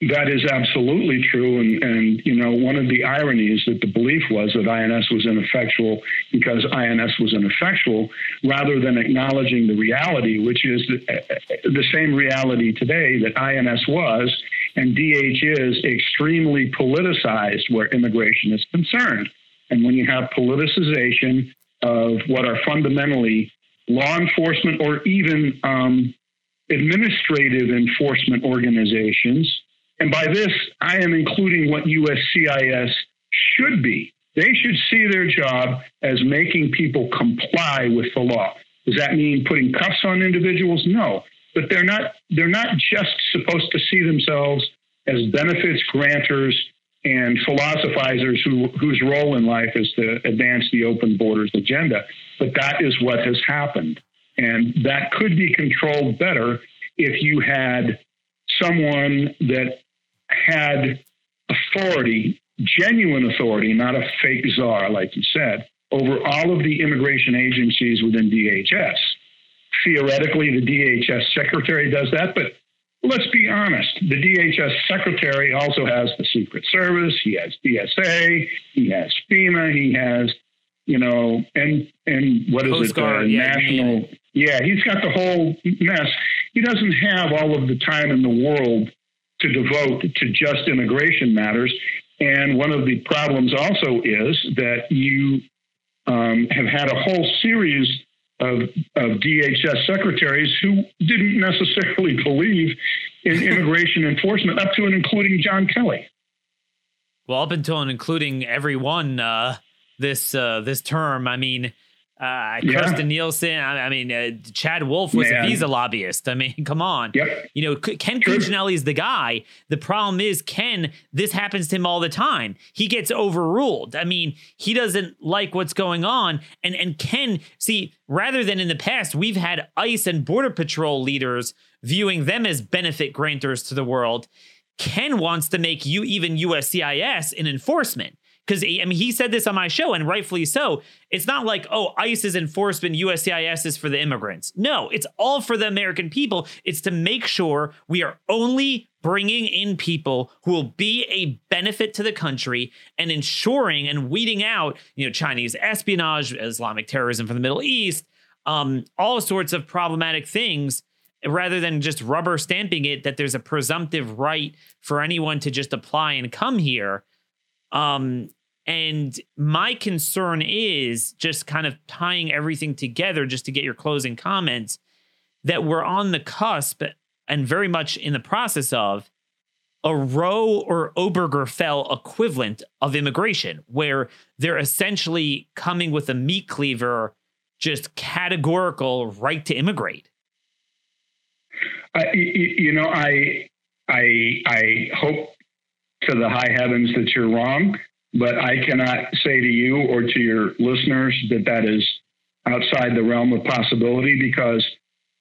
That is absolutely true. And, and, you know, one of the ironies that the belief was that INS was ineffectual because INS was ineffectual, rather than acknowledging the reality, which is the, the same reality today that INS was and DH is extremely politicized where immigration is concerned. And when you have politicization of what are fundamentally law enforcement or even um, administrative enforcement organizations, and by this, I am including what USCIS should be. They should see their job as making people comply with the law. Does that mean putting cuffs on individuals? No. But they're not they're not just supposed to see themselves as benefits granters and philosophizers who, whose role in life is to advance the open borders agenda. But that is what has happened. And that could be controlled better if you had someone that had authority, genuine authority, not a fake czar, like you said, over all of the immigration agencies within DHS. Theoretically, the DHS secretary does that, but let's be honest. The DHS secretary also has the Secret Service, he has TSA, he has FEMA, he has, you know, and and what is Coast uh, it? Guard, the yeah, national. Yeah, he's got the whole mess. He doesn't have all of the time in the world to devote to just immigration matters. And one of the problems also is that you um, have had a whole series of, of DHS secretaries who didn't necessarily believe in immigration enforcement, up to and including John Kelly. Well, up until and including everyone uh, this uh, this term, I mean, uh, Yeah. Kirstjen Nielsen. I, I mean, uh, Chad Wolf was Man. a visa lobbyist. I mean, come on. Yep. You know, Ken. Cuccinelli is the guy. The problem is, Ken, this happens to him all the time. He gets overruled. I mean, he doesn't like what's going on. And and Ken, see, rather than in the past, we've had ICE and Border Patrol leaders viewing them as benefit granters to the world. Ken wants to make you even USCIS in enforcement. Because I mean, he said this on my show, and rightfully so. It's not like, oh, ICE is enforcement, USCIS is for the immigrants. No, it's all for the American people. It's to make sure we are only bringing in people who will be a benefit to the country and ensuring and weeding out, you know, Chinese espionage, Islamic terrorism from the Middle East, um, all sorts of problematic things rather than just rubber stamping it that there's a presumptive right for anyone to just apply and come here. Um, and my concern is just kind of tying everything together just to get your closing comments that we're on the cusp and very much in the process of a Roe or Obergefell equivalent of immigration, where they're essentially coming with a meat cleaver, just categorical right to immigrate. You you know, I, I, I hope to the high heavens that you're wrong, but I cannot say to you or to your listeners that that is outside the realm of possibility because,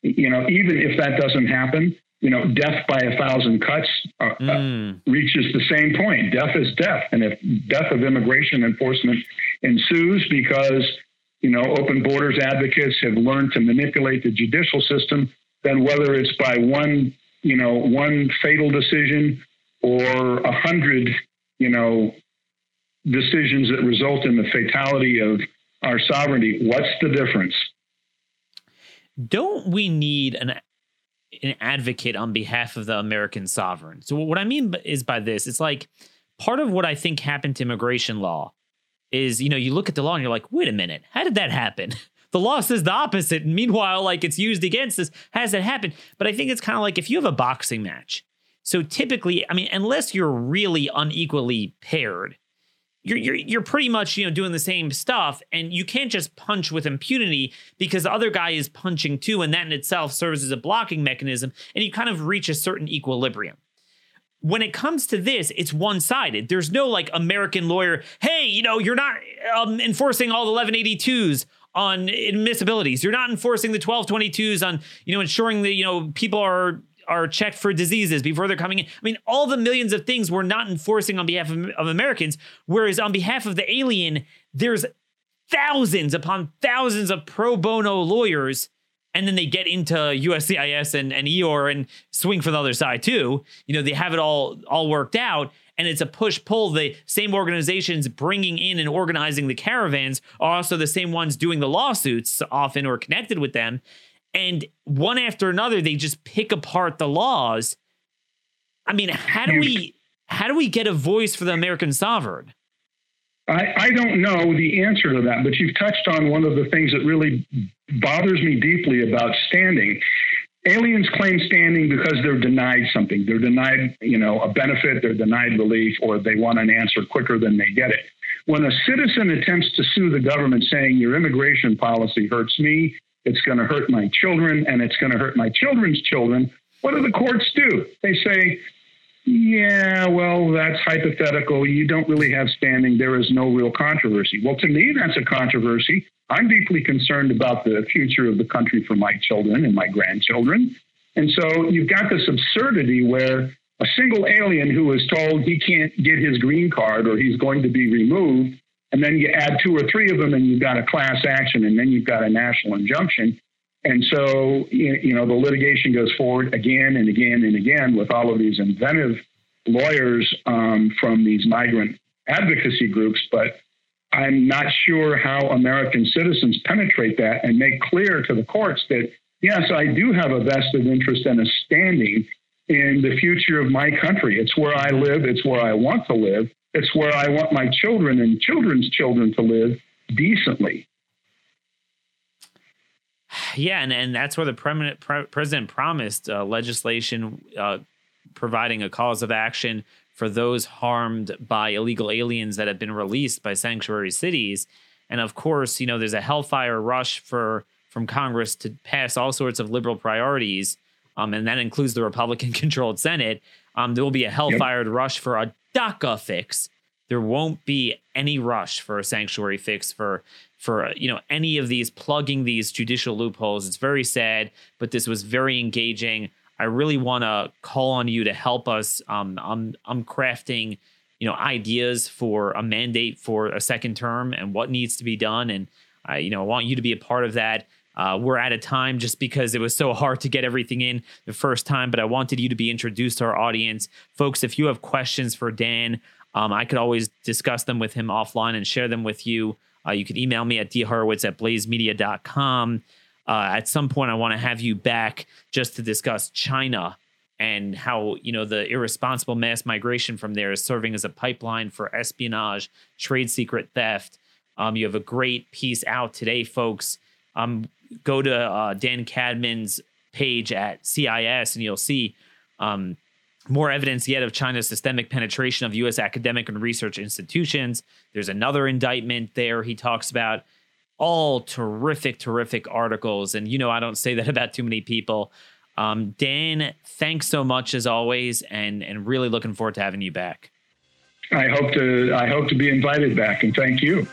you know, even if that doesn't happen, you know, death by a thousand cuts uh, uh, Mm. reaches the same point. Death is death. And if death of immigration enforcement ensues because, you know, open borders advocates have learned to manipulate the judicial system, then whether it's by one, you know, one fatal decision or a hundred, you know, decisions that result in the fatality of our sovereignty, what's the difference? don't we need an an advocate on behalf of the American sovereign? So what I mean is by this, it's like part of what I think happened to immigration law is, you know, you look at the law and you're like, wait a minute, how did that happen? The law says the opposite. Meanwhile, like it's used against us. How does that? But I think it's kind of like if you have a boxing match. So typically, I mean, unless you're really unequally paired, you're you're you're pretty much you know doing the same stuff, and you can't just punch with impunity because the other guy is punching too, and that in itself serves as a blocking mechanism, and you kind of reach a certain equilibrium. When it comes to this, it's one sided. There's no like American lawyer, hey, you know, you're not um, enforcing all the 1182s on admissibilities. You're not enforcing the 1222s on, you know, ensuring that, you know, people are are checked for diseases before they're coming in. I mean, all the millions of things we're not enforcing on behalf of, of Americans, whereas on behalf of the alien, there's thousands upon thousands of pro bono lawyers and then they get into USCIS and, and EOR and swing for the other side too. You know, they have it all all worked out, and it's a push pull. The same organizations bringing in and organizing the caravans are also the same ones doing the lawsuits, often or connected with them. And one after another, they just pick apart the laws. I mean, how do we how do we get a voice for the American sovereign? I, I don't know the answer to that, but you've touched on one of the things that really bothers me deeply about standing. Aliens claim standing because they're denied something. They're denied, you know, a benefit, they're denied relief, or they want an answer quicker than they get it. when a citizen attempts to sue the government saying your immigration policy hurts me, it's going to hurt my children, and it's going to hurt my children's children, what do the courts do? They say, yeah, well, that's hypothetical. You don't really have standing. There is no real controversy. Well, to me, that's a controversy. I'm deeply concerned about the future of the country for my children and my grandchildren. And so you've got this absurdity where a single alien who is told he can't get his green card or he's going to be removed, and then you add two or three of them and you've got a class action and then you've got a national injunction. And so, you know, the litigation goes forward again and again and again with all of these inventive lawyers um, from these migrant advocacy groups. But I'm not sure how American citizens penetrate that and make clear to the courts that, yes, I do have a vested interest and a standing in the future of my country. It's where I live, it's where I want to live, it's where I want my children and children's children to live decently. Yeah, and, and that's where the pre- president promised uh, legislation uh, providing a cause of action for those harmed by illegal aliens that have been released by sanctuary cities. And of course, you know, there's a hellfire rush for from Congress to pass all sorts of liberal priorities, um, and that includes the Republican-controlled Senate. Um, there will be a hellfire yep. rush for a DACA fix. There won't be any rush for a sanctuary fix for for you know any of these plugging these judicial loopholes. It's very sad, but this was very engaging. I really want to call on you to help us. Um, I'm I'm crafting, you know, ideas for a mandate for a second term and what needs to be done, and I, you know, I want you to be a part of that. Uh, we're at a time just because it was so hard to get everything in the first time, but I wanted you to be introduced to our audience, folks. If you have questions for Dan, um, I could always discuss them with him offline and share them with you. Uh, you can email me at dhorowitz at blazemedia.com. Uh, at some point, I want to have you back just to discuss China and how you know the irresponsible mass migration from there is serving as a pipeline for espionage, trade secret theft. Um, you have a great piece out today, folks. Um, go to uh, Dan Cadman's page at CIS, and you'll see um, more evidence yet of China's systemic penetration of U.S. academic and research institutions. There's another indictment there he talks about. All terrific, terrific articles. And, you know, I don't say that about too many people. Um, Dan, thanks so much as always, and, and really looking forward to having you back. I hope to I hope to be invited back, and thank you.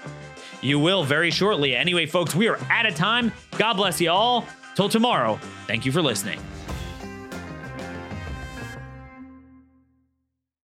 You will very shortly. Anyway, folks, we are out of time. God bless you all. Till tomorrow, thank you for listening.